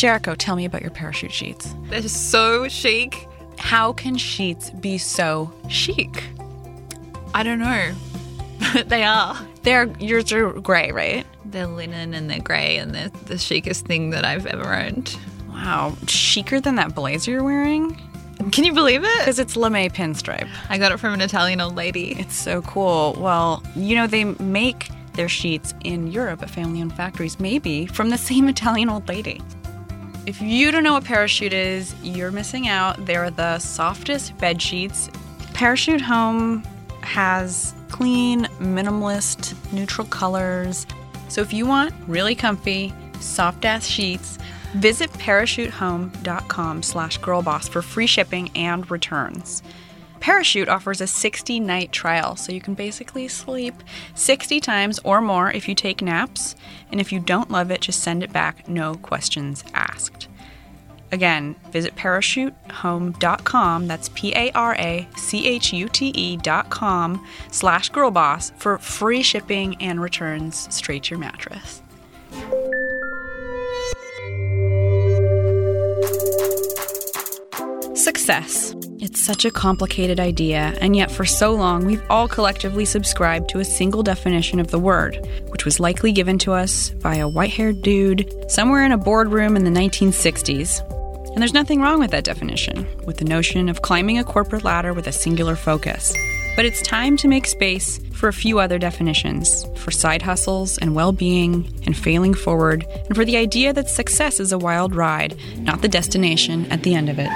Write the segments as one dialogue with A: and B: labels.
A: Jericho, tell me about your parachute sheets.
B: They're so chic.
A: How can sheets be so chic?
B: I don't know. But they are.
A: They're yours are gray, right?
B: They're linen and they're grey and they're the chicest thing that I've ever owned.
A: Wow, chicer than that blazer you're wearing?
B: Can you believe it?
A: Because it's lame pinstripe.
B: I got it from an Italian old lady.
A: It's so cool. Well, you know, they make their sheets in Europe at family owned factories, maybe from the same Italian old lady. If you don't know what Parachute is, you're missing out. They're the softest bed sheets. Parachute Home has clean, minimalist, neutral colors. So if you want really comfy, soft ass sheets, visit parachutehome.com slash girlboss for free shipping and returns. Parachute offers a 60 night trial, so you can basically sleep 60 times or more if you take naps. And if you don't love it, just send it back, no questions asked. Again, visit parachutehome.com, that's P A R A C H U T E.com slash girlboss for free shipping and returns straight to your mattress. Success. It's such a complicated idea, and yet for so long we've all collectively subscribed to a single definition of the word, which was likely given to us by a white haired dude somewhere in a boardroom in the 1960s. And there's nothing wrong with that definition, with the notion of climbing a corporate ladder with a singular focus. But it's time to make space for a few other definitions for side hustles and well being and failing forward, and for the idea that success is a wild ride, not the destination at the end of it.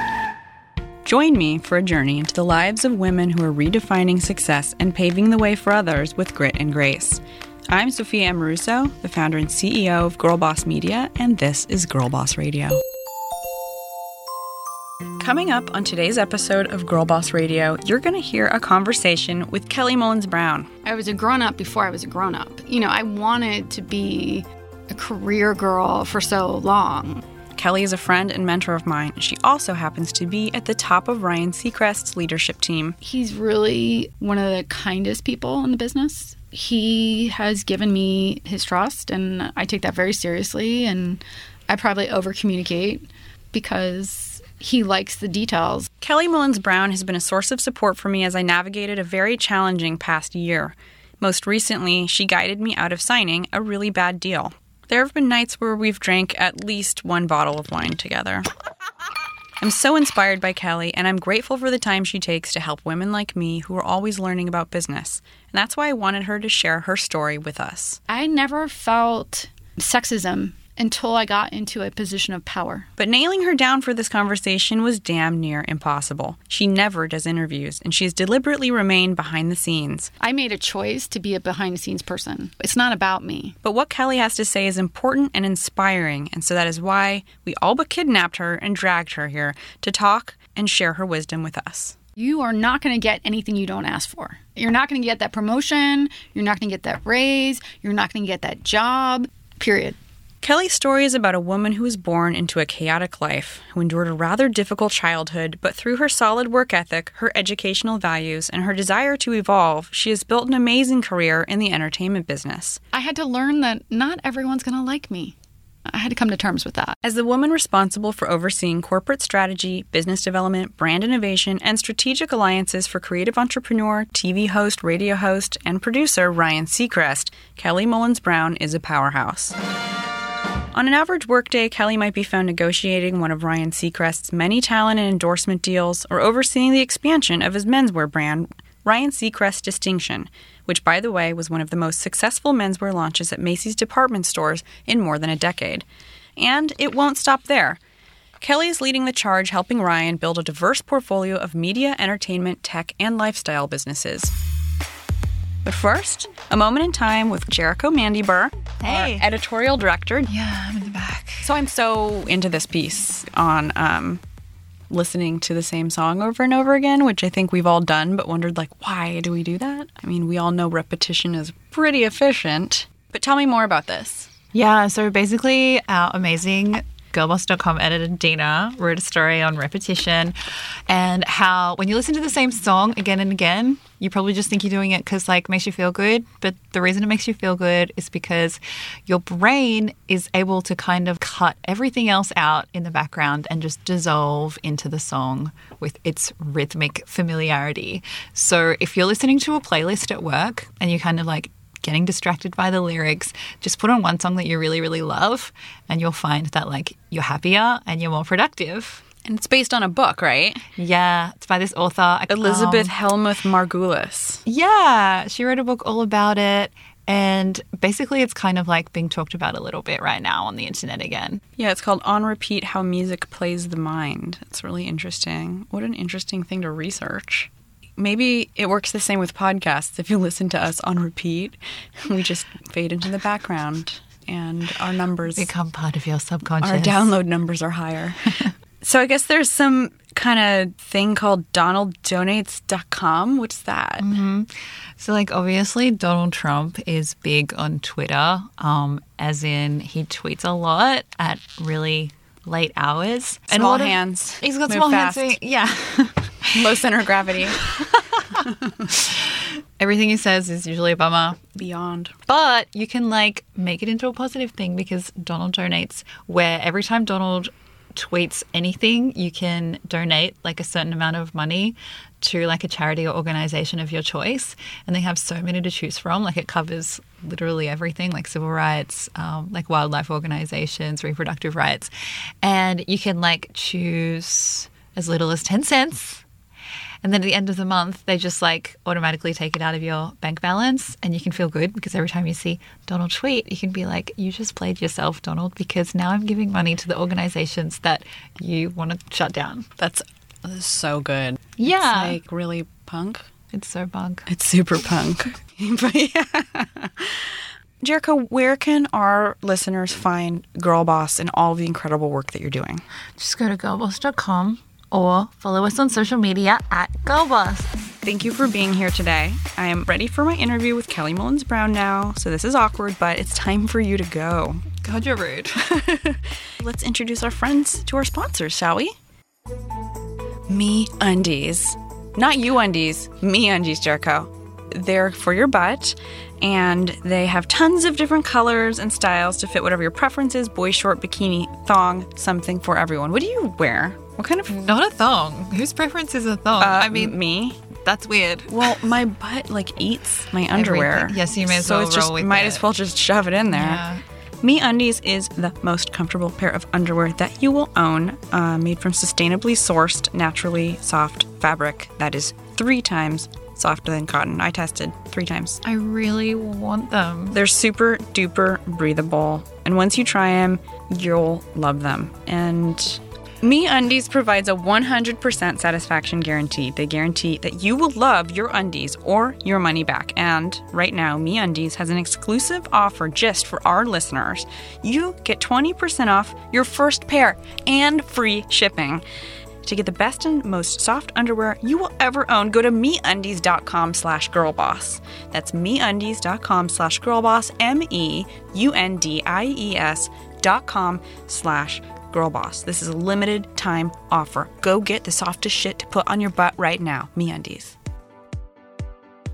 A: Join me for a journey into the lives of women who are redefining success and paving the way for others with grit and grace. I'm Sophia Amoruso, the founder and CEO of Girl Boss Media, and this is Girl Boss Radio. Coming up on today's episode of Girl Boss Radio, you're going to hear a conversation with Kelly Mullins Brown.
C: I was a grown up before I was a grown up. You know, I wanted to be a career girl for so long.
A: Kelly is a friend and mentor of mine. She also happens to be at the top of Ryan Seacrest's leadership team.
C: He's really one of the kindest people in the business. He has given me his trust, and I take that very seriously. And I probably over communicate because he likes the details.
A: Kelly Mullins Brown has been a source of support for me as I navigated a very challenging past year. Most recently, she guided me out of signing a really bad deal. There have been nights where we've drank at least one bottle of wine together. I'm so inspired by Kelly, and I'm grateful for the time she takes to help women like me who are always learning about business. And that's why I wanted her to share her story with us.
C: I never felt sexism until I got into a position of power.
A: But nailing her down for this conversation was damn near impossible. She never does interviews, and she's deliberately remained behind the scenes.
C: I made a choice to be a behind the scenes person. It's not about me.
A: But what Kelly has to say is important and inspiring, and so that is why we all but kidnapped her and dragged her here to talk and share her wisdom with us.
C: You are not going to get anything you don't ask for. You're not going to get that promotion. You're not going to get that raise. You're not going to get that job, period.
A: Kelly's story is about a woman who was born into a chaotic life, who endured a rather difficult childhood, but through her solid work ethic, her educational values, and her desire to evolve, she has built an amazing career in the entertainment business.
C: I had to learn that not everyone's going to like me. I had to come to terms with that.
A: As the woman responsible for overseeing corporate strategy, business development, brand innovation, and strategic alliances for creative entrepreneur, TV host, radio host, and producer Ryan Seacrest, Kelly Mullins Brown is a powerhouse. On an average workday, Kelly might be found negotiating one of Ryan Seacrest's many talent and endorsement deals or overseeing the expansion of his menswear brand, Ryan Seacrest Distinction, which, by the way, was one of the most successful menswear launches at Macy's department stores in more than a decade. And it won't stop there. Kelly is leading the charge helping Ryan build a diverse portfolio of media, entertainment, tech, and lifestyle businesses. But first, a moment in time with Jericho Mandybur,
B: Hey.
A: our editorial director.
B: Yeah, I'm in the back.
A: So I'm so into this piece on um, listening to the same song over and over again, which I think we've all done, but wondered like, why do we do that? I mean, we all know repetition is pretty efficient. But tell me more about this.
B: Yeah, so basically, our amazing girlboss.com editor Dina wrote a story on repetition and how when you listen to the same song again and again, you probably just think you're doing it because like makes you feel good. But the reason it makes you feel good is because your brain is able to kind of cut everything else out in the background and just dissolve into the song with its rhythmic familiarity. So if you're listening to a playlist at work and you kind of like getting distracted by the lyrics, just put on one song that you really, really love, and you'll find that like you're happier and you're more productive.
A: And it's based on a book, right?
B: Yeah, it's by this author,
A: Elizabeth
B: um,
A: Hellmuth Margulis.
B: yeah, she wrote a book all about it. And basically, it's kind of like being talked about a little bit right now on the internet again.
A: Yeah, it's called On Repeat How Music Plays the Mind. It's really interesting. What an interesting thing to research. Maybe it works the same with podcasts. If you listen to us on repeat, we just fade into the background and our numbers,
B: Become part of your subconscious.
A: our download numbers are higher. so I guess there's some kind of thing called donalddonates.com. What's that?
B: So, like, obviously, Donald Trump is big on Twitter, um, as in he tweets a lot at really late hours.
A: Small
B: of-
A: hands.
B: he's got
A: Move
B: small
A: fast.
B: hands. so- yeah.
A: Low center of gravity.
B: Everything he says is usually a bummer.
A: Beyond.
B: But you can like make it into a positive thing because Donald donates where every time Donald tweets anything, you can donate like a certain amount of money to like a charity or organization of your choice. And they have so many to choose from. Like it covers literally everything like civil rights, um, like wildlife organizations, reproductive rights. And you can like choose as little as 10 cents and then at the end of the month, they just like automatically take it out of your bank balance and you can feel good because every time you see Donald tweet, you can be like, you just played yourself, Donald, because now I'm giving money to the organizations that you want to shut down.
A: That's so good.
B: Yeah.
A: It's like really punk.
B: It's so punk.
A: It's super punk. but yeah. Jericho, where can our listeners find Girl Boss and all of the incredible work that you're doing?
B: Just go to girlboss.com or follow us on social media at girlboss.
A: Thank you for being here today. I am ready for my interview with Kelly Mullins Brown now, so this is awkward, but it's time for you to go.
B: God, you're rude.
A: Let's introduce our friends to our sponsors, shall we? Me Undies. Not you undies, me undies, Jericho. They're for your butt, and they have tons of different colors and styles to fit whatever your preference is boy short, bikini, thong, something for everyone. What do you wear? What kind of.
B: Not a thong. Whose preference is a thong?
A: Uh,
B: I mean,
A: me.
B: that's weird.
A: Well, my butt like eats my underwear.
B: Everything. Yes, you may as
A: so
B: well
A: it's just
B: roll with
A: might
B: it.
A: as well just shove it in there.
B: Yeah.
A: Me Undies is the most comfortable pair of underwear that you will own, uh, made from sustainably sourced, naturally soft fabric that is three times softer than cotton. I tested three times.
B: I really want them.
A: They're super duper breathable, and once you try them, you'll love them. And Me Undies provides a 100% satisfaction guarantee. They guarantee that you will love your undies or your money back. And right now, Me Undies has an exclusive offer just for our listeners. You get 20% off your first pair and free shipping. To get the best and most soft underwear you will ever own, go to meundies.com slash girlboss. That's meundies.com slash girlboss, M-E-U-N-D-I-E-S dot com slash girlboss. This is a limited time offer. Go get the softest shit to put on your butt right now. me MeUndies.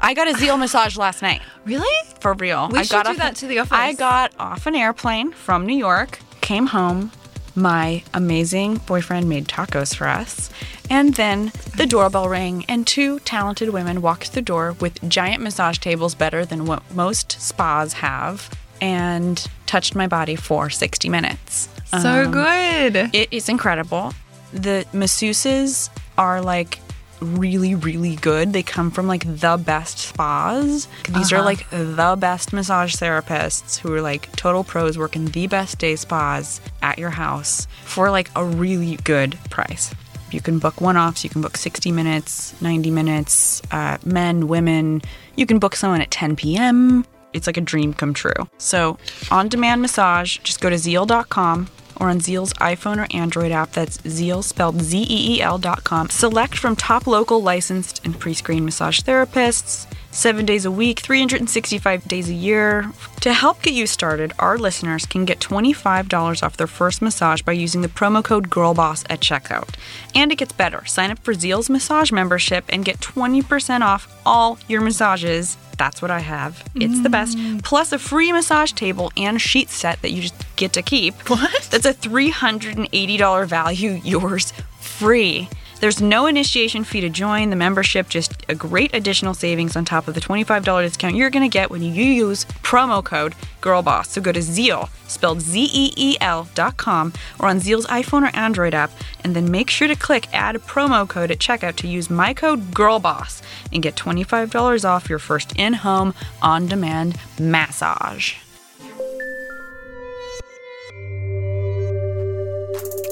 A: I got a Zeel massage last night.
B: Really?
A: For real.
B: We
A: I
B: should
A: got
B: do
A: off
B: that to the office.
A: I got off an airplane from New York, came home. My amazing boyfriend made tacos for us. And then the doorbell rang, and two talented women walked the door with giant massage tables better than what most spas have and touched my body for 60 minutes.
B: So good.
A: It is incredible. The masseuses are like really, really good. They come from like the best spas. These are like the best massage therapists who are like total pros working the best day spas at your house for like a really good price. You can book one offs, you can book 60 minutes, 90 minutes, uh, men, women. You can book someone at 10 p.m. It's like a dream come true. So, on demand massage, just go to zeel.com or on Zeel's iPhone or Android app. That's Zeel spelled Z E E L dot com. Select from top local licensed and pre screened massage therapists. seven days a week, 365 days a year. To help get you started, our listeners can get $25 off their first massage by using the promo code GIRLBOSS at checkout. And it gets better. Sign up for Zeel's massage membership and get 20% off all your massages. That's what I have. It's the best. Mm. Plus a free massage table and sheet set that you just get to keep.
B: What?
A: That's a $380 value, yours free. There's no initiation fee to join the membership, just a great additional savings on top of the $25 discount you're going to get when you use promo code GIRLBOSS. So go to Zeel, spelled Z E E L dot com, or on Zeel's iPhone or Android app, and then make sure to click add promo code at checkout to use my code GIRLBOSS and get $25 off your first in home, on demand massage.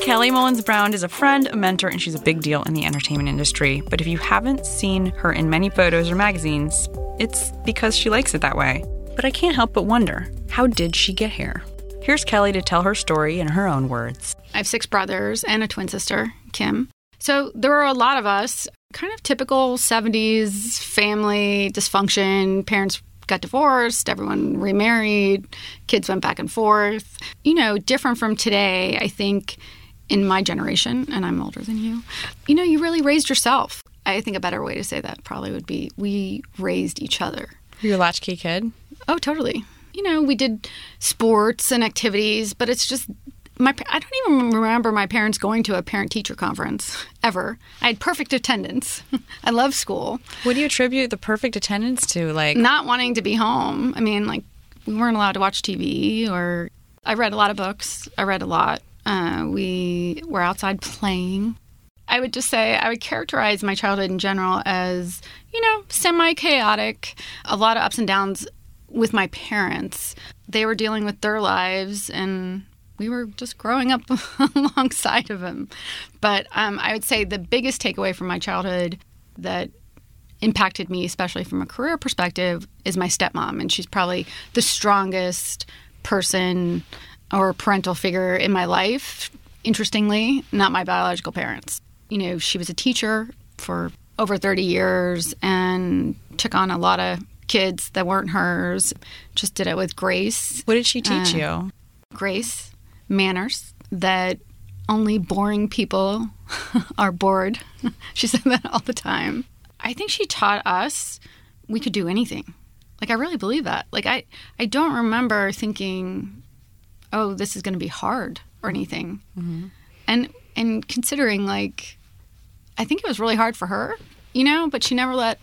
A: Kelly Mullins Brown is a friend, a mentor, and she's a big deal in the entertainment industry. But if you haven't seen her in many photos or magazines, it's because she likes it that way. But I can't help but wonder how did she get here? Here's Kelly to tell her story in her own words.
C: I have six brothers and a twin sister, Kim. So there were a lot of us, kind of typical 70s family dysfunction. Parents got divorced, everyone remarried, kids went back and forth. You know, different from today, I think in my generation, and I'm older than you, you know, you really raised yourself. I think a better way to say that probably would be we raised each other.
A: You're a latchkey kid?
C: Oh, totally. You know, we did sports and activities, but it's just my I don't even remember my parents going to a parent teacher conference ever. I had perfect attendance. I love school.
A: What do you attribute the perfect attendance to? Like,
C: Not wanting to be home. I mean, like we weren't allowed to watch TV or I read a lot of books. I read a lot. Uh, we were outside playing. I would just say I would characterize my childhood in general as, you know, semi chaotic, a lot of ups and downs with my parents. They were dealing with their lives and we were just growing up alongside of them. But um, I would say the biggest takeaway from my childhood that impacted me, especially from a career perspective, is my stepmom. And she's probably the strongest person or parental figure in my life. Interestingly, not my biological parents. You know, she was a teacher for over 30 years and took on a lot of kids that weren't hers. Just did it with grace.
A: what did she teach
C: Uh,
A: you?
C: Grace, manners that only boring people are bored. she said that all the time. I think she taught us we could do anything. Like I really believe that. Like I I don't remember thinking, "Oh, this is going to be hard" or anything. Mm-hmm. And and considering like I think it was really hard for her, you know, but she never let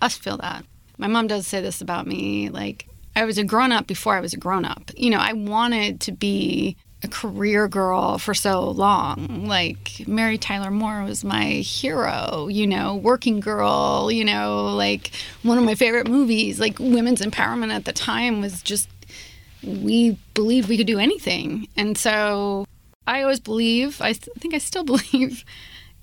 C: us feel that. My mom does say this about me like I was a grown up before I was a grown up. You know, I wanted to be a career girl for so long. Like Mary Tyler Moore was my hero, you know, working girl, you know, like one of my favorite movies. Like women's empowerment at the time was just we believed we could do anything. And so I always believe, I th- think I still believe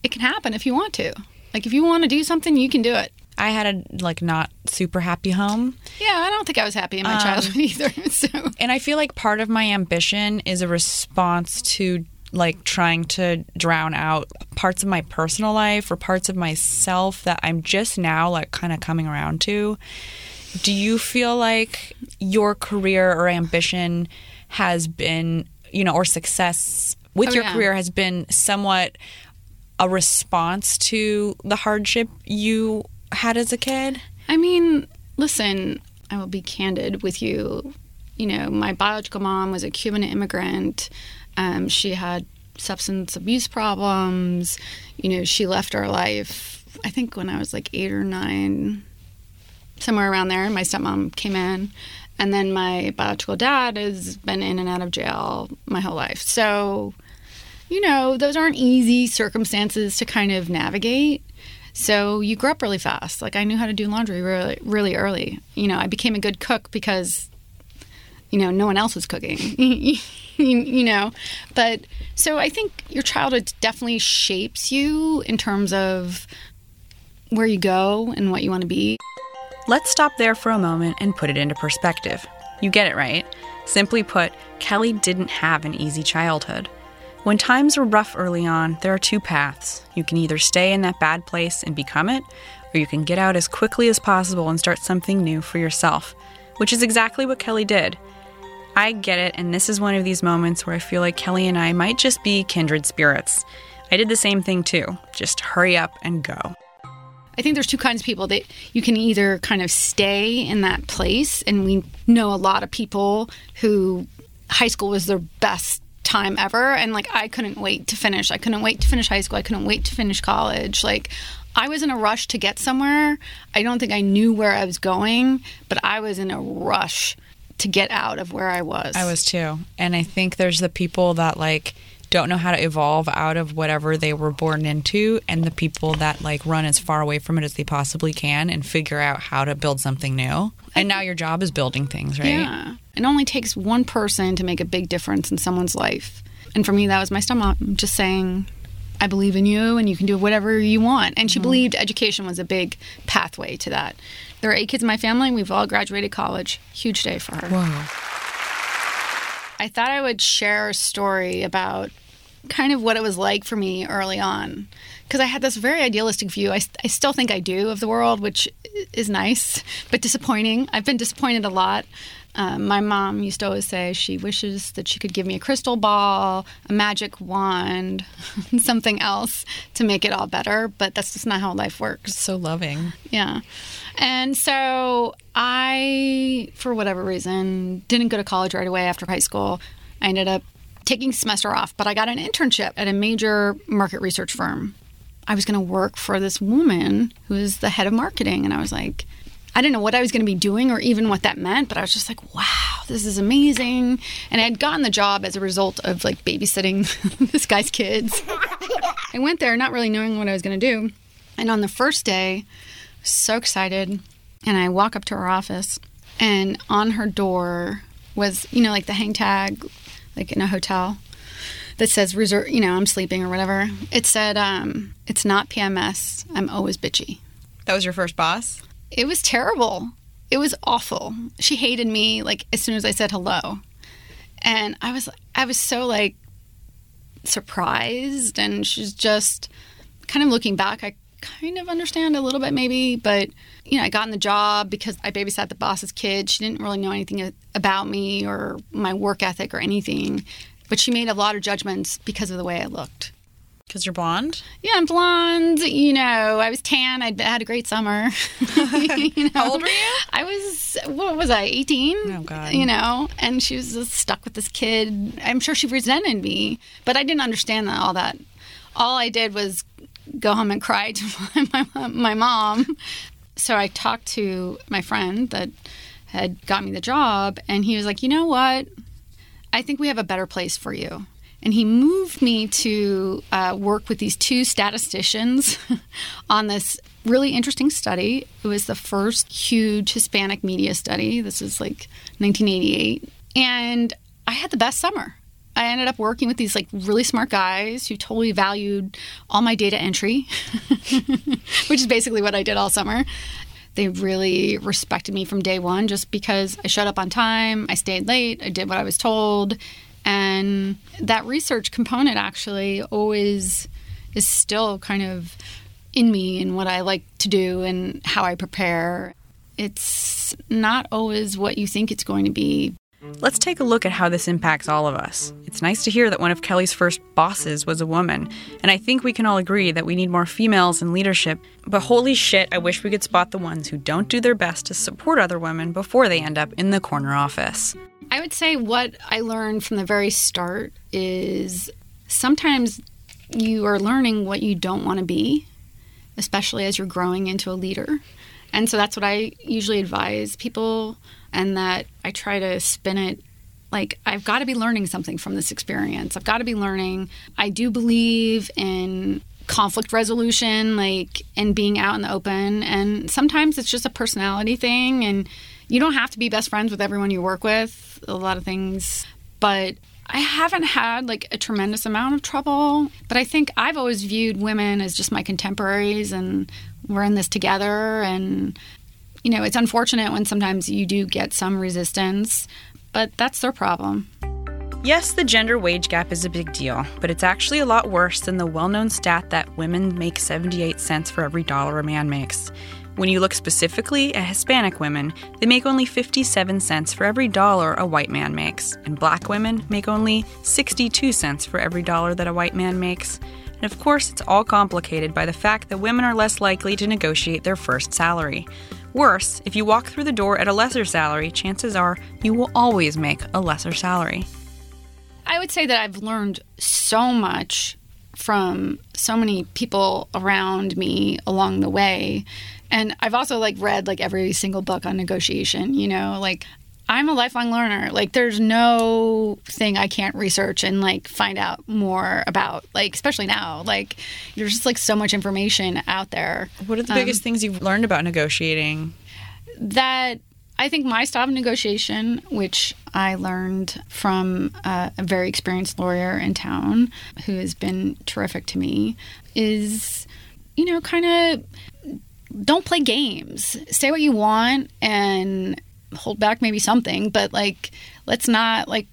C: it can happen if you want to. Like if you want to do something, you can do it.
A: I had a like not super happy home.
C: Yeah, I don't think I was happy in my um, childhood either. So
A: And I feel like part of my ambition is a response to like trying to drown out parts of my personal life or parts of myself that I'm just now like kind of coming around to. Do you feel like your career or ambition has been, you know, or success with
C: Oh,
A: your
C: yeah.
A: career has been somewhat a response to the hardship you had as a kid?
C: I mean, listen, I will be candid with you. You know, my biological mom was a Cuban immigrant. Um, she had substance abuse problems. You know, she left our life, I think, when I was like eight or nine, somewhere around there. My stepmom came in. And then my biological dad has been in and out of jail my whole life. So, you know, those aren't easy circumstances to kind of navigate. So you grew up really fast. Like I knew how to do laundry really, really early. You know, I became a good cook because, you know, no one else was cooking. you know, but so I think your childhood definitely shapes you in terms of where you go and what you want to be.
A: Let's stop there for a moment and put it into perspective. You get it right. Simply put, Kelly didn't have an easy childhood. When times are rough early on, there are two paths. You can either stay in that bad place and become it, or you can get out as quickly as possible and start something new for yourself, which is exactly what Kelly did. I get it, and this is one of these moments where I feel like Kelly and I might just be kindred spirits. I did the same thing too. Just hurry up and go.
C: I think there's two kinds of people that you can either kind of stay in that place, and we know a lot of people who high school was their best time ever, and like I couldn't wait to finish. I couldn't wait to finish high school. I couldn't wait to finish college. Like I was in a rush to get somewhere. I don't think I knew where I was going, but I was in a rush to get out of where I was.
A: I was too. And I think there's the people that like don't know how to evolve out of whatever they were born into and the people that like run as far away from it as they possibly can and figure out how to build something new. And now your job is building things, right?
C: Yeah. It only takes one person to make a big difference in someone's life. And for me, that was my stepmom just saying, I believe in you and you can do whatever you want. And she
A: Mm-hmm.
C: believed education was a big pathway to that. There are eight kids in my family. We've all graduated college. Huge day for her.
A: Wow.
C: I thought I would share a story about kind of what it was like for me early on. Because I had this very idealistic view. I, I still think I do of the world, which is nice, but disappointing. I've been disappointed a lot. Um, my mom used to always say she wishes that she could give me a crystal ball, a magic wand, something else to make it all better, but that's just not how life works.
A: So loving.
C: Yeah. And so I, for whatever reason, didn't go to college right away after high school. I ended up taking semester off, but I got an internship at a major market research firm. I was going to work for this woman who is the head of marketing. And I was like, I didn't know what I was going to be doing or even what that meant, but I was just like, wow, this is amazing. And I had gotten the job as a result of like babysitting this guy's kids. I went there not really knowing what I was going to do. And on the first day, so excited. And I walk up to her office, and on her door was, you know, like the hang tag, like in a hotel that says reserve, you know, I'm sleeping or whatever. It said, um, it's not PMS. I'm always bitchy.
A: That was your first boss?
C: It was terrible. It was awful. She hated me like as soon as I said hello. And I was I was so like surprised and she's just kind of looking back I kind of understand a little bit maybe, but you know, I got in the job because I babysat the boss's kid. She didn't really know anything about me or my work ethic or anything, but she made a lot of judgments because of the way I looked.
A: Because you're blonde?
C: Yeah, I'm blonde. You know, I was tan. I'd had a great summer. you know?
A: How old were you?
C: I was, what was I, 18?
A: Oh, God.
C: You know, and she was just stuck with this kid. I'm sure she resented me, but I didn't understand that, all that. All I did was go home and cry to my, my, my mom. So I talked to my friend that had got me the job, and he was like, you know what? I think we have a better place for you. And he moved me to uh, work with these two statisticians on this really interesting study. It was the first huge Hispanic media study. This is like 1988. And I had the best summer. I ended up working with these like really smart guys who totally valued all my data entry, which is basically what I did all summer. They really respected me from day one just because I showed up on time, I stayed late, I did what I was told. And that research component actually always is still kind of in me and what I like to do and how I prepare. It's not always what you think it's going to be.
A: Let's take a look at how this impacts all of us. It's nice to hear that one of Kelly's first bosses was a woman, and I think we can all agree that we need more females in leadership. But holy shit, I wish we could spot the ones who don't do their best to support other women before they end up in the corner office.
C: I would say what I learned from the very start is sometimes you are learning what you don't want to be, especially as you're growing into a leader. And so that's what I usually advise people, and that I try to spin it like I've got to be learning something from this experience. I've got to be learning. I do believe in conflict resolution, like, and being out in the open. And sometimes it's just a personality thing, and you don't have to be best friends with everyone you work with, a lot of things. But I haven't had like a tremendous amount of trouble, but I think I've always viewed women as just my contemporaries and we're in this together. And, you know, it's unfortunate when sometimes you do get some resistance, but that's their problem.
A: Yes, the gender wage gap is a big deal, but it's actually a lot worse than the well known stat that women make 78 cents for every dollar a man makes. When you look specifically at Hispanic women, they make only 57 cents for every dollar a white man makes, and black women make only 62 cents for every dollar that a white man makes. And of course, it's all complicated by the fact that women are less likely to negotiate their first salary. Worse, if you walk through the door at a lesser salary, chances are you will always make a lesser salary.
C: I would say that I've learned so much from so many people around me along the way. And I've also like read like every single book on negotiation, you know, like I'm a lifelong learner. Like there's no thing I can't research and like find out more about. Like especially now, like there's just like so much information out there.
A: What are the
C: Um,
A: biggest things you've learned about negotiating?
C: that I think my style of negotiation, which I learned from uh, a very experienced lawyer in town who has been terrific to me, is, you know, kind of don't play games. Say what you want and hold back maybe something, but like, let's not like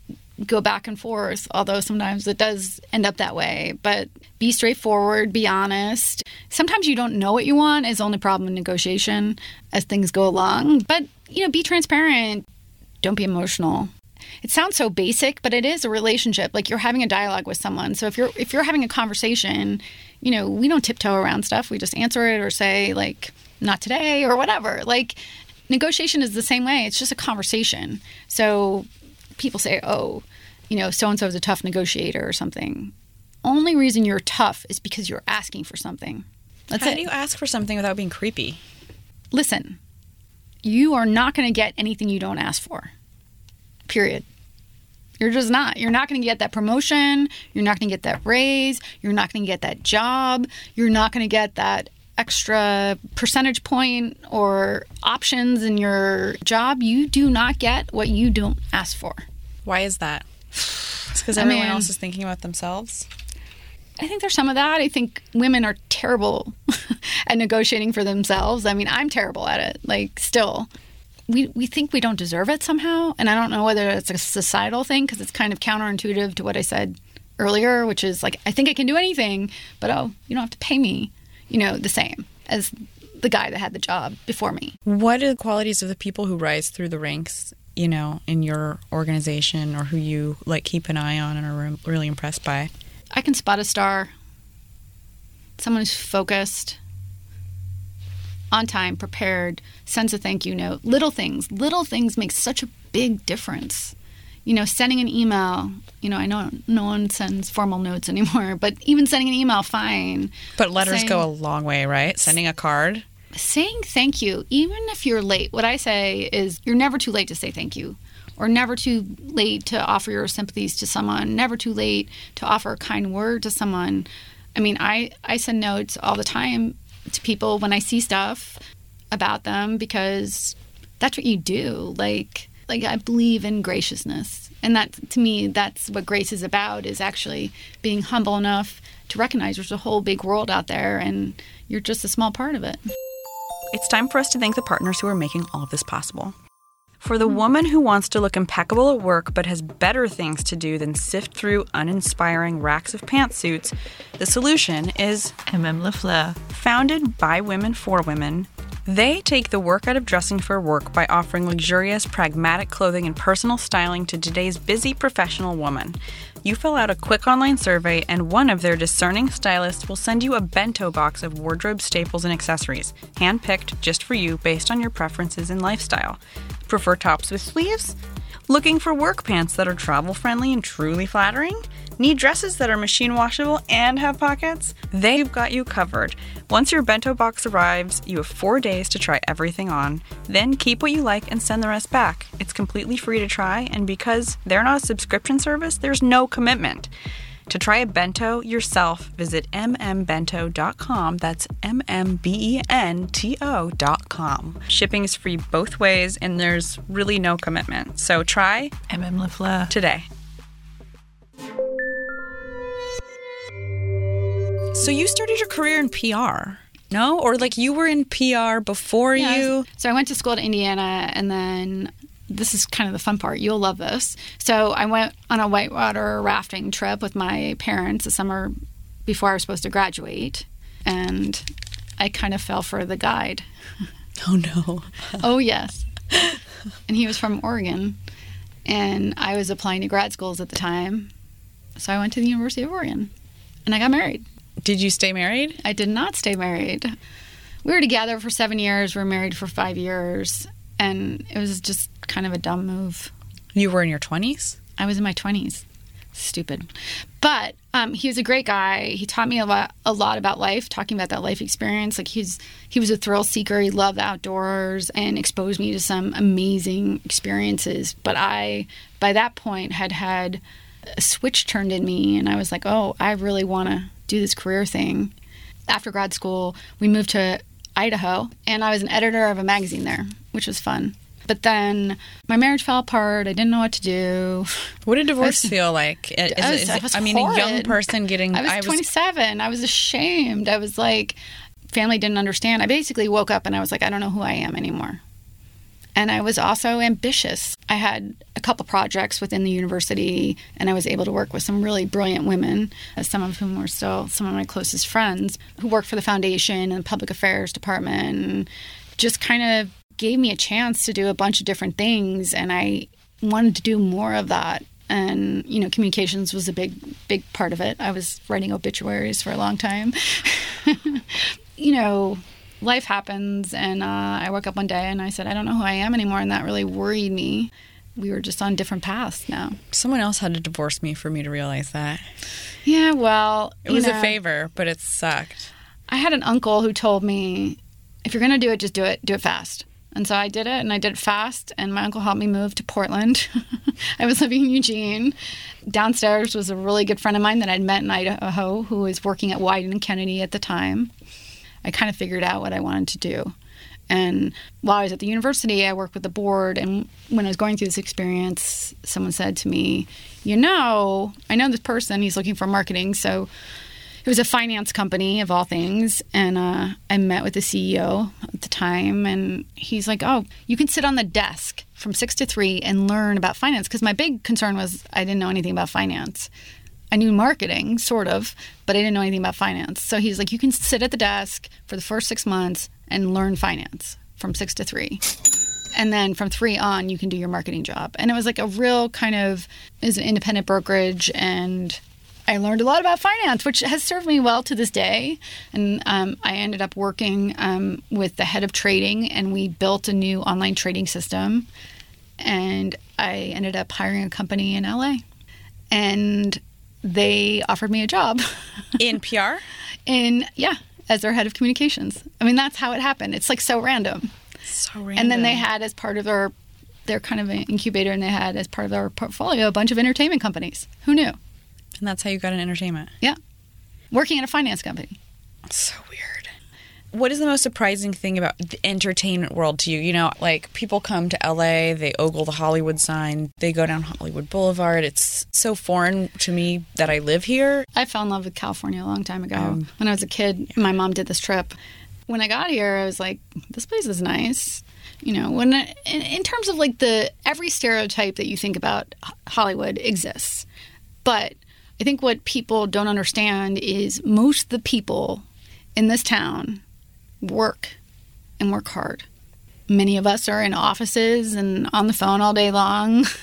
C: go back and forth, although sometimes it does end up that way. But be straightforward, be honest. Sometimes you don't know what you want is only problem in negotiation as things go along. But, you know, be transparent. Don't be emotional. It sounds so basic, but it is a relationship. Like you're having a dialogue with someone. So if you're if you're having a conversation, you know, we don't tiptoe around stuff. We just answer it or say like not today or whatever. Like negotiation is the same way. It's just a conversation. So people say, "Oh, you know, so and so is a tough negotiator or something." Only reason you're tough is because you're asking for something. That's
A: How
C: it.
A: do you ask for something without being creepy?
C: Listen, you are not going to get anything you don't ask for. Period. You're just not. You're not going to get that promotion. You're not going to get that raise. You're not going to get that job. You're not going to get that extra percentage point or options in your job. You do not get what you don't ask for.
A: Why is that? It's because
C: I
A: everyone
C: mean-
A: else is thinking about themselves.
C: I think there's some of that. I think women are terrible at negotiating for themselves. I mean, I'm terrible at it. Like, still, we we think we don't deserve it somehow, and I don't know whether it's a societal thing because it's kind of counterintuitive to what I said earlier, which is like I think I can do anything, but oh, you don't have to pay me, you know, the same as the guy that had the job before me.
A: What are the qualities of the people who rise through the ranks, you know, in your organization or who you like keep an eye on and are really impressed by?
C: I can spot a star. Someone who's focused, on time, prepared, sends a thank you note. Little things, little things make such a big difference. You know, sending an email, you know, I know no one sends formal notes anymore, but even sending an email, fine.
A: But letters
C: Saying-
A: go a long way, right? Sending a card.
C: saying thank you, even if you're late, what I say is you're never too late to say thank you, or never too late to offer your sympathies to someone, never too late to offer a kind word to someone. I mean, I, I send notes all the time to people when I see stuff about them because that's what you do. Like, like I believe in graciousness. And that to me, that's what grace is about is actually being humble enough to recognize there's a whole big world out there and you're just a small part of it.
A: It's time for us to thank the partners who are making all of this possible. For the woman who wants to look impeccable at work but has better things to do than sift through uninspiring racks of pantsuits, the solution is
B: MM Lafleur.
A: Founded by women for women, they take the work out of dressing for work by offering luxurious, pragmatic clothing and personal styling to today's busy professional woman. You fill out a quick online survey, and one of their discerning stylists will send you a bento box of wardrobe staples and accessories, handpicked just for you based on your preferences and lifestyle. Prefer tops with sleeves? Looking for work pants that are travel friendly and truly flattering? Need dresses that are machine washable and have pockets? They've got you covered. Once your bento box arrives, you have four days to try everything on. Then keep what you like and send the rest back. It's completely free to try, and because they're not a subscription service, there's no commitment. To try a bento yourself, visit mmbento.com. That's M M B E N T O.com. Shipping is free both ways, and there's really no commitment. So try
B: MM Lafleur.
A: today. So you started your career in PR, no? Or like you were in PR before
C: Yeah,
A: you?
C: So I went to school at Indiana, and then this is kind of the fun part. You'll love this. So I went on a whitewater rafting trip with my parents the summer before I was supposed to graduate, and I kind of fell for the guide.
A: Oh no.
C: oh yes, and he was from Oregon, and I was applying to grad schools at the time, so I went to the University of Oregon, and I got married.
A: Did you stay married?
C: I did not stay married. We were together for seven years. We were married for five years, and it was just kind of a dumb move.
A: You were in your 20s?
C: I was in my 20s. Stupid. But um, he was a great guy. He taught me a lot, a lot about life, talking about that life experience. Like he's he was a thrill seeker. He loved the outdoors and exposed me to some amazing experiences. But I, by that point, had had a switch turned in me, and I was like, oh, I really want to do this career thing. After grad school, we moved to Idaho, and I was an editor of a magazine there, which was fun. But then my marriage fell apart. I didn't know what to do.
A: What did divorce feel like? Is,
C: I was-
A: is
C: I was
A: I mean, a young person getting.
C: I was 27. I was ashamed. I was like, family didn't understand. I basically woke up and I was like, I don't know who I am anymore. And I was also ambitious. I had a couple projects within the university, and I was able to work with some really brilliant women, uh, some of whom were still some of my closest friends, who worked for the foundation and the public affairs department, and just kind of gave me a chance to do a bunch of different things. And I wanted to do more of that. And, you know, communications was a big, big part of it. I was writing obituaries for a long time. you know, life happens, and uh, I woke up one day and I said, I don't know who I am anymore, and that really worried me. We were just on different paths now.
A: Someone else had to divorce me for me to realize that.
C: Yeah, well,
A: It was
C: know,
A: a favor, but it sucked.
C: I had an uncle who told me, if you're going to do it, just do it, do it fast. And so I did it, and I did it fast. And my uncle helped me move to Portland. I was living in Eugene. Downstairs was a really good friend of mine that I'd met in Idaho, who was working at Wieden and Kennedy at the time. I kind of figured out what I wanted to do. And while I was at the university, I worked with the board. And when I was going through this experience, someone said to me, You know, I know this person, he's looking for marketing. So it was a finance company of all things. And uh, I met with the CEO at the time. And he's like, Oh, you can sit on the desk from six to three and learn about finance. Because my big concern was I didn't know anything about finance. I knew marketing, sort of, but I didn't know anything about finance. So he's like, you can sit at the desk for the first six months and learn finance from six to three. And then from three on, you can do your marketing job. And it was like a real kind of, was an independent brokerage. And I learned a lot about finance, which has served me well to this day. And um, I ended up working um, with the head of trading, and we built a new online trading system. And I ended up hiring a company in LA. And they offered me a job
A: In PR?
C: in yeah as their head of communications i mean that's how it happened it's like so random
A: So random.
C: and then they had as part of their their kind of an incubator and they had as part of their portfolio a bunch of entertainment companies who knew
A: And that's how you got in entertainment.
C: yeah working at a finance company
A: So weird. What is the most surprising thing about the entertainment world to you? You know, like people come to LA, they ogle the Hollywood sign, they go down Hollywood Boulevard. It's so foreign to me that I live here.
C: i fell in love with california a long time ago oh. when i was a kid my mom did this trip when i got here i was like this place is nice you know when I, in, in terms of like the every stereotype that you think about hollywood exists but i think what people don't understand is most of the people in this town work and work hard. Many of us are in offices and on the phone all day long.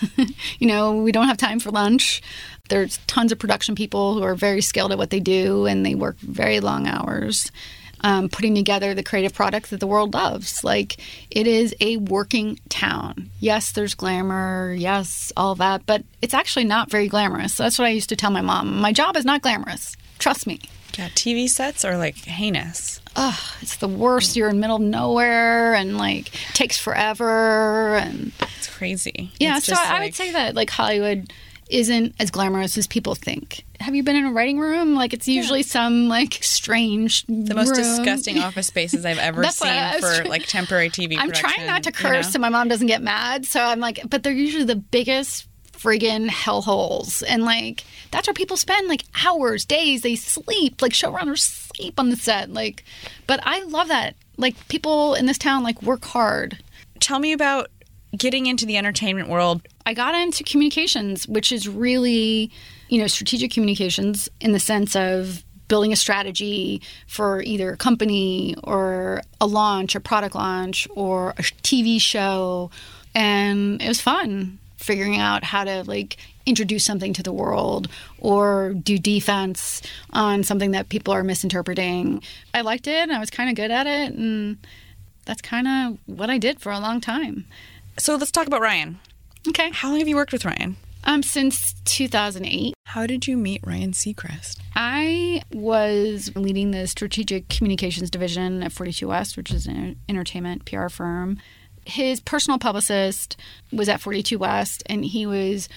C: You know we don't have time for lunch. There's tons of production people who are very skilled at what they do and they work very long hours um, putting together the creative product that the world loves. Like it is a working town. Yes, there's glamour. Yes, all that, but it's actually not very glamorous. That's what I used to tell my mom. My job is not glamorous. Trust me.
A: Yeah, TV sets are like heinous.
C: Ugh, it's the worst. You're in middle of nowhere and like takes forever and
A: It's crazy.
C: yeah.
A: It's
C: So I
A: like-
C: would say that like Hollywood isn't as glamorous as people think. Have you been in a writing room? Like it's usually some like strange
A: the most
C: room.
A: disgusting office spaces I've ever seen for like temporary TV.
C: I'm trying not to
A: you
C: curse
A: know?
C: so my mom doesn't get mad. So I'm like, but they're usually the biggest friggin' hellholes. And like, that's where people spend like hours, days. They sleep, like showrunners sleep on the set. Like, but I love that. Like, people in this town like work hard.
A: Tell me about getting into the entertainment world.
C: I got into communications, which is really, you know, strategic communications in the sense of building a strategy for either a company or a launch, a product launch, or a TV show. And it was fun figuring out how to like introduce something to the world or do defense on something that people are misinterpreting. I liked it and I was kind of good at it. And that's kind of what I did for a long time.
A: So let's talk about Ryan.
C: Okay.
A: How long have you worked with Ryan?
C: Um, since 2008.
A: How did you meet Ryan Seacrest?
C: I was leading the strategic communications division at 42 West, which is an entertainment PR firm. His personal publicist was at 42 West, and he was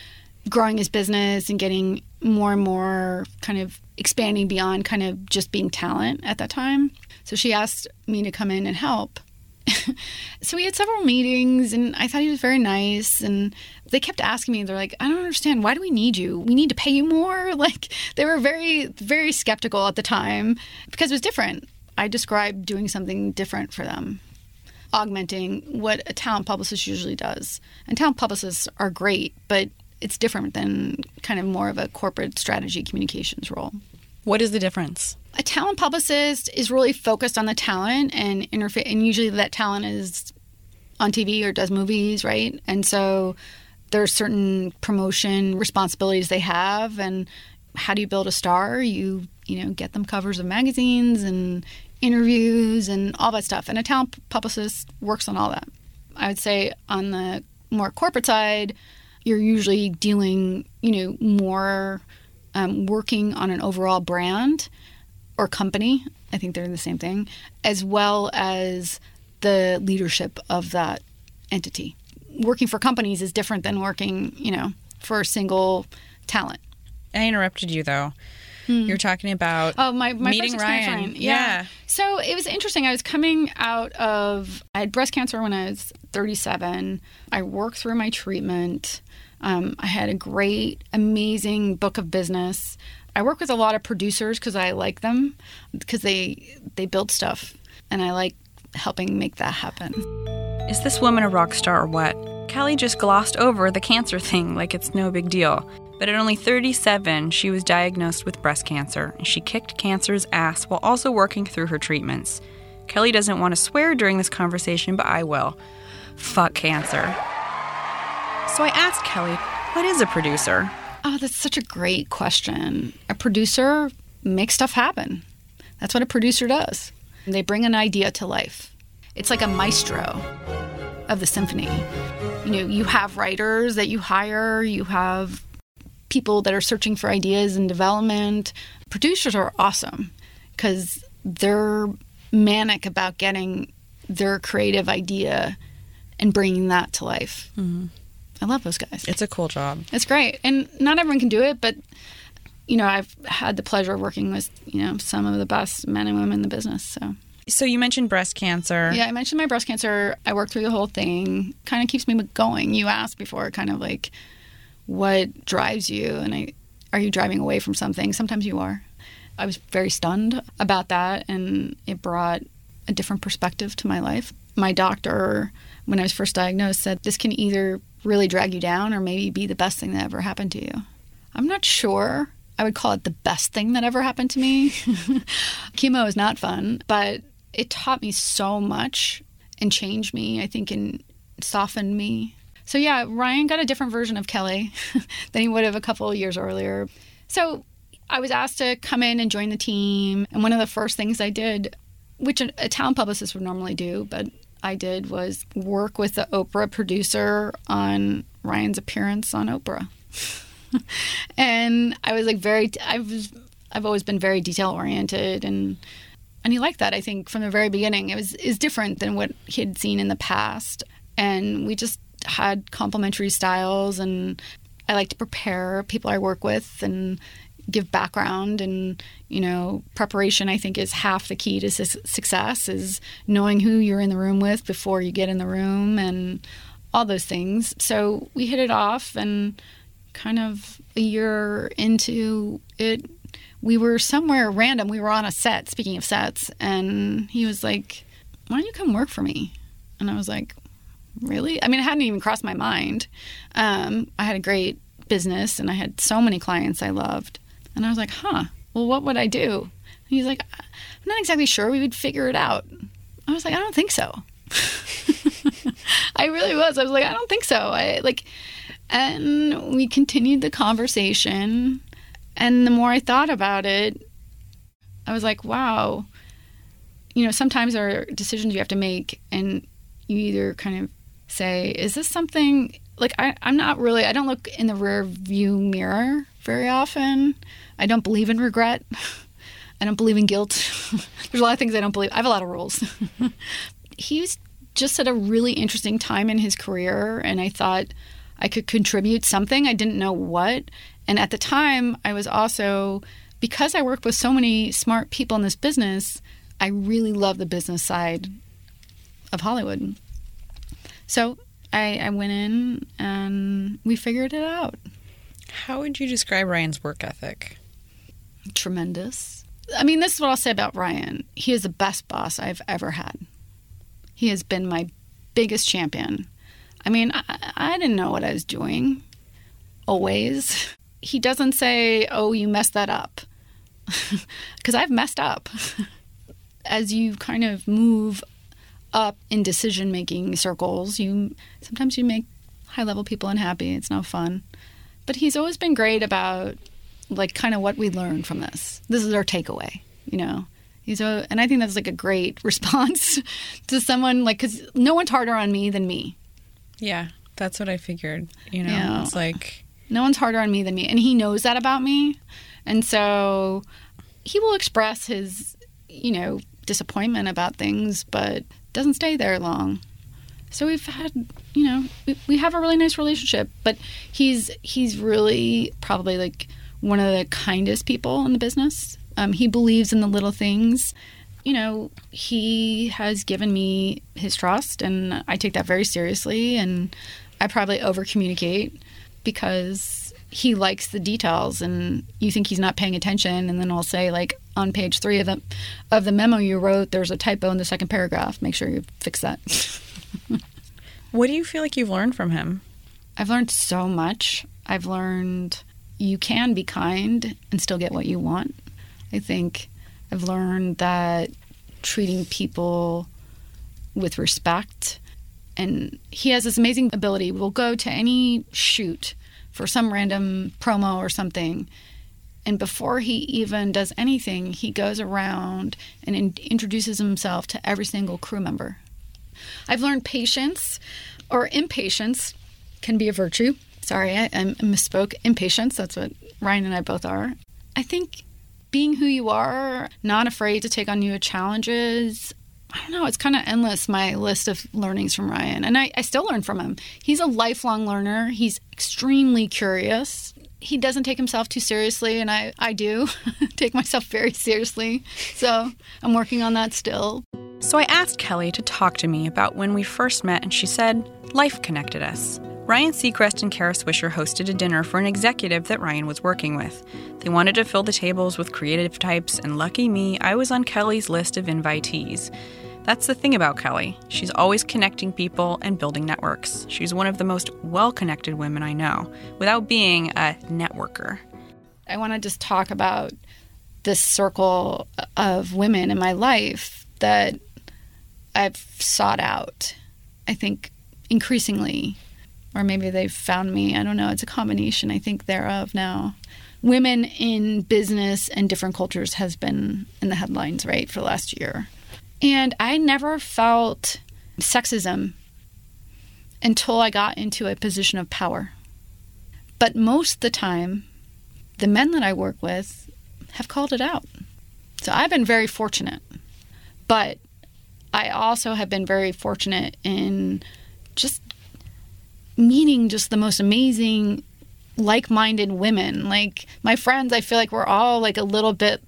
C: growing his business and getting more and more kind of expanding beyond kind of just being talent at that time. So she asked me to come in and help. so we had several meetings and I thought he was very nice and they kept asking me they're like I don't understand. Why do we need you? We need to pay you more. Like they were very very skeptical at the time because it was different. I described doing something different for them augmenting what a talent publicist usually does. And talent publicists are great but it's different than kind of more of a corporate strategy communications role.
A: What is the difference?
C: a talent publicist is really focused on the talent and interface and usually that talent is on TV or does movies, right? And so there's certain promotion responsibilities they have and how do you build a star? You, you know, get them covers of magazines and interviews and all that stuff. And a talent publicist works on all that. I would say on the more corporate side, you're usually dealing, you know, more um, working on an overall brand or company. I think they're the same thing, as well as the leadership of that entity. Working for companies is different than working, you know, for a single talent.
A: I interrupted you though. You're talking about
C: Oh, my, my
A: meeting
C: first
A: Ryan.
C: Ryan. Yeah. So it was interesting. I was coming out of, I had breast cancer when I was 37. I worked through my treatment. Um, I had a great, amazing book of business. I work with a lot of producers because I like them because they they build stuff, and I like helping make that happen.
A: Is this woman a rock star or what? Kelly just glossed over the cancer thing like it's no big deal. But at only 37, she was diagnosed with breast cancer, and she kicked cancer's ass while also working through her treatments. Kelly doesn't want to swear during this conversation, but I will. Fuck cancer. So I asked Kelly, what is a producer?
C: Oh, that's such a great question. A producer makes stuff happen. That's what a producer does. They bring an idea to life. It's like a maestro of the symphony. You know, you have writers that you hire, you have people that are searching for ideas and development. Producers are awesome because they're manic about getting their creative idea and bringing that to life. Mm-hmm. I love those guys.
A: It's a cool job.
C: It's great. And not everyone can do it, but you know, I've had the pleasure of working with, you know, some of the best men and women in the business. So,
A: So you mentioned breast cancer.
C: yeah, I mentioned my breast cancer. I worked through the whole thing. Kind of keeps me going. You asked before, kind of like what drives you and I are you driving away from something? Sometimes you are. I was very stunned about that and it brought a different perspective to my life. My doctor when I was first diagnosed said this can either really drag you down or maybe be the best thing that ever happened to you. I'm not sure. I would call it the best thing that ever happened to me. Chemo is not fun, but it taught me so much and changed me, I think, and softened me. So, yeah, Ryan got a different version of Kelly than he would have a couple of years earlier. So, I was asked to come in and join the team. And one of the first things I did, which a, a talent publicist would normally do, but I did was work with the Oprah producer on Ryan's appearance on Oprah. and I was like very I was I've always been very detail oriented and and he liked that I think from the very beginning. It was is different than what he had seen in the past. And we just had complementary styles and I like to prepare people I work with and give background. And you know preparation i think is half the key to su- success is knowing who you're in the room with before you get in the room and all those things. So we hit it off and kind of a year into it we were somewhere random we were on a set speaking of sets and he was like why don't you come work for me and i was like really? I mean, it hadn't even crossed my mind. Um, I had a great business and I had so many clients I loved. And I was like, huh, well, what would I do? And he's like, I'm not exactly sure. We would figure it out. I was like, I don't think so. I really was. I was like, I don't think so. I like, and we continued the conversation. And the more I thought about it, I was like, wow, you know, sometimes there are decisions you have to make, and you either kind of say, is this something like I, I'm not really, I don't look in the rear view mirror very often. I don't believe in regret. I don't believe in guilt. There's a lot of things I don't believe. I have a lot of rules. He's just at a really interesting time in his career, and I thought I could contribute something. I didn't know what. And at the time, I was also, because I worked with so many smart people in this business, I really love the business side of Hollywood. So I, I went in and we figured it out.
A: How would you describe Ryan's work ethic?
C: Tremendous. I mean, this is what I'll say about Ryan. He is the best boss I've ever had. He has been my biggest champion. I mean, I, I didn't know what I was doing always. He doesn't say, Oh, you messed that up. Because I've messed up. As you kind of move up in decision making circles, you sometimes you make high level people unhappy. It's no fun. But he's always been great about like kind of what we learned from this. This is our takeaway, you know. He's a, and I think that's like a great response to someone like because no one's harder on me than me.
A: Yeah, that's what I figured. You know,
C: Yeah.
A: it's like
C: No one's harder on me than me, and he knows that about me, and so he will express his, you know, disappointment about things, but doesn't stay there long. So we've had, you know, we, we have a really nice relationship, but he's he's really probably like one of the kindest people in the business. Um, he believes in the little things. You know, he has given me his trust, and I take that very seriously. And I probably over communicate because he likes the details, and you think he's not paying attention, and then I'll say like on page three of the of the memo you wrote, there's a typo in the second paragraph. Make sure you fix that.
A: what do you feel like you've learned from him?
C: I've learned so much. I've learned you can be kind and still get what you want. I think I've learned that treating people with respect and he has this amazing ability. We'll go to any shoot for some random promo or something and before he even does anything, he goes around and in- introduces himself to every single crew member. I've learned patience or impatience can be a virtue. Sorry, I, I misspoke. Impatience, that's what Ryan and I both are. I think being who you are, not afraid to take on new challenges. I don't know, it's kind of endless, my list of learnings from Ryan. And I, I still learn from him. He's a lifelong learner, he's extremely curious. He doesn't take himself too seriously, and I, I do take myself very seriously. So I'm working on that still.
A: So I asked Kelly to talk to me about when we first met, and she said life connected us. Ryan Seacrest and Kara Swisher hosted a dinner for an executive that Ryan was working with. They wanted to fill the tables with creative types, and lucky me, I was on Kelly's list of invitees. That's the thing about Kelly. She's always connecting people and building networks. She's one of the most well connected women I know, without being a networker.
C: I want to just talk about this circle of women in my life that I've sought out. I think increasingly, or maybe they've found me. I don't know. It's a combination, I think, thereof now. Women in business and different cultures has been in the headlines, right, for the last year. And I never felt sexism until I got into a position of power. But most of the time, the men that I work with have called it out. So I've been very fortunate. But I also have been very fortunate in just meeting just the most amazing like-minded women. Like my friends, I feel like we're all like a little bit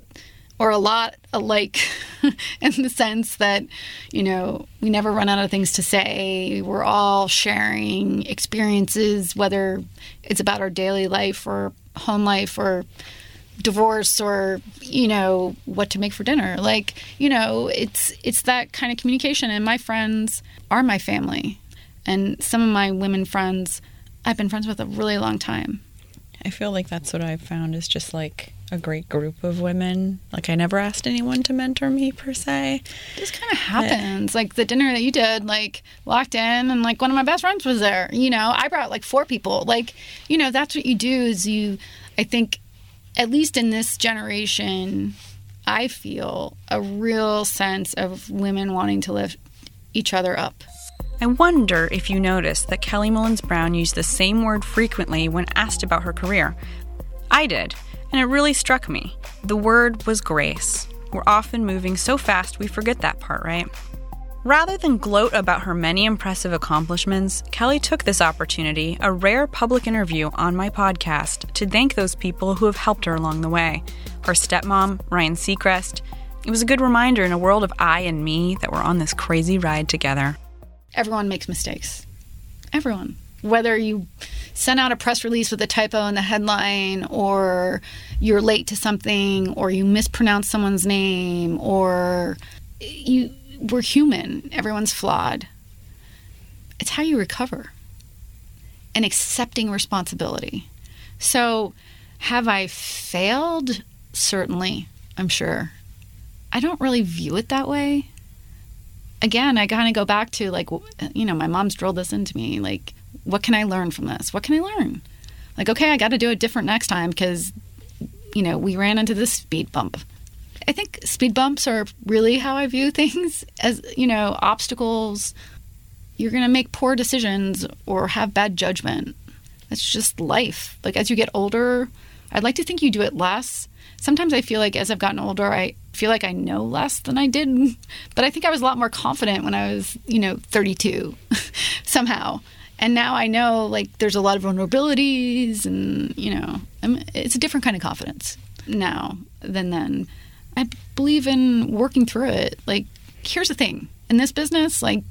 C: or a lot alike in the sense that, you know, we never run out of things to say. We're all sharing experiences, whether it's about our daily life or home life or divorce or you know what to make for dinner like you know it's it's that kind of communication and my friends are my family And some of my women friends, I've been friends with a really long time.
A: I feel like that's what I've found is just like a great group of women. Like I never asked anyone to mentor me per se.
C: It just kind of happens. like the dinner that you did, like walked in and like one of my best friends was there. You know, I brought like four people. Like, you know, that's what you do is you I think at least in this generation, I feel a real sense of women wanting to lift each other up.
A: I wonder if you noticed that Kelly Mullins Brown used the same word frequently when asked about her career. I did, and it really struck me. The word was grace. We're often moving so fast we forget that part, right? Rather than gloat about her many impressive accomplishments, Kelly took this opportunity, a rare public interview on my podcast, to thank those people who have helped her along the way. Her stepmom, Ryan Seacrest. It was a good reminder in a world of I and me that we're on this crazy ride together.
C: Everyone makes mistakes. Everyone. Whether you send out a press release with a typo in the headline, or you're late to something, or you mispronounce someone's name, or you we're human. Everyone's flawed. It's how you recover and accepting responsibility. So, have I failed? Certainly, I'm sure. I don't really view it that way. Again, I kind of go back to like, you know, my mom's drilled this into me. Like, what can I learn from this? What can I learn? Like, okay, I got to do it different next time because, you know, we ran into this speed bump. I think speed bumps are really how I view things as, you know, obstacles. You're going to make poor decisions or have bad judgment. It's just life. Like as you get older, I'd like to think you do it less. Sometimes I feel like as I've gotten older, I feel like I know less than I did. But I think I was a lot more confident when I was, you know, 32 somehow. And now I know like there's a lot of vulnerabilities and, you know, I'm, it's a different kind of confidence now than then. I believe in working through it. Like, here's the thing in this business, like,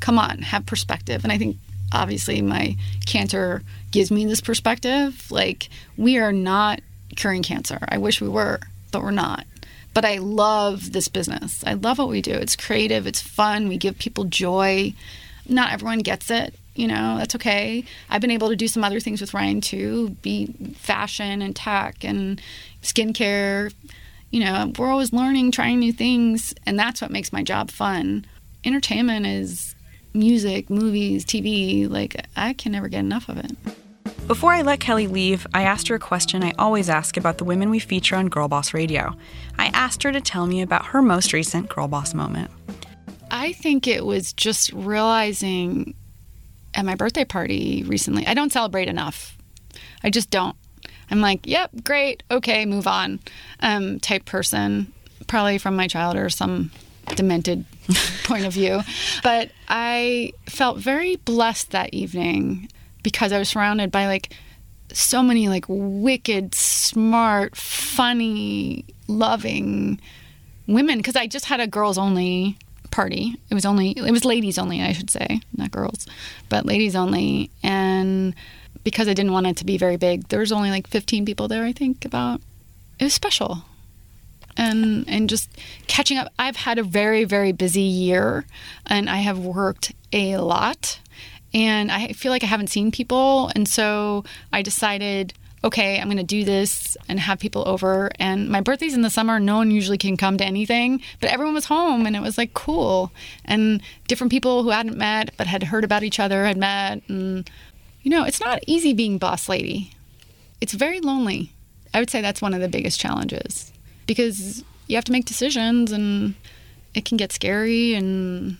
C: come on, have perspective. And I think obviously my cancer gives me this perspective. Like, we are not curing cancer. I wish we were, but we're not. But I love this business. I love what we do. It's creative, it's fun, we give people joy. Not everyone gets it. You know, that's okay. I've been able to do some other things with Ryan too, be fashion and tech and skincare, you know, we're always learning, trying new things, and that's what makes my job fun. Entertainment is music, movies, TV. Like, I can never get enough of it.
A: Before I let Kelly leave, I asked her a question I always ask about the women we feature on Girlboss Radio. I asked her to tell me about her most recent Girl Boss moment.
C: I think it was just realizing at my birthday party recently, I don't celebrate enough. I just don't. I'm like, yep, great, okay, move on, um, type person, probably from my childhood or some demented point of view. But I felt very blessed that evening because I was surrounded by like so many like wicked, smart, funny, loving women because I just had a girls only party. It was only it was ladies only, I should say, not girls, but ladies only and because I didn't want it to be very big, there was only like 15 people there, I think, about. It was special. And and just catching up. I've had a very very busy year and I have worked a lot and I feel like I haven't seen people and so I decided okay, I'm going to do this and have people over. And my birthday's in the summer. No one usually can come to anything, but everyone was home and it was like cool. And different people who hadn't met but had heard about each other had met. And you know, it's not easy being boss lady. It's very lonely. I would say that's one of the biggest challenges because you have to make decisions and it can get scary and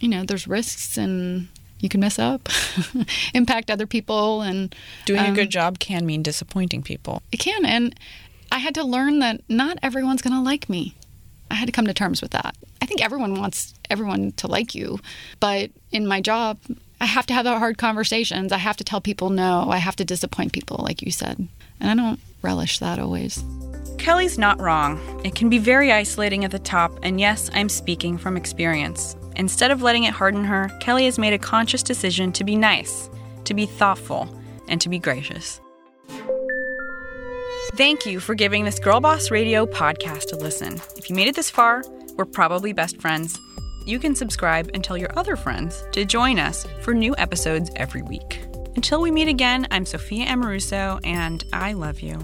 C: you know, there's risks and you can mess up, impact other people and
A: doing um, a good job can mean disappointing people.
C: It can and I had to learn that not everyone's going to like me. I had to come to terms with that. I think everyone wants everyone to like you, but in my job, I have to have the hard conversations. I have to tell people no. I have to disappoint people, like you said. And I don't relish that always.
A: Kelly's not wrong. It can be very isolating at the top, and yes, I'm speaking from experience. Instead of letting it harden her, Kelly has made a conscious decision to be nice, to be thoughtful, and to be gracious. Thank you for giving this Girlboss Radio podcast a listen. If you made it this far, we're probably best friends. you can subscribe and tell your other friends to join us for new episodes every week. Until we meet again, I'm Sophia Amoruso, and I love you.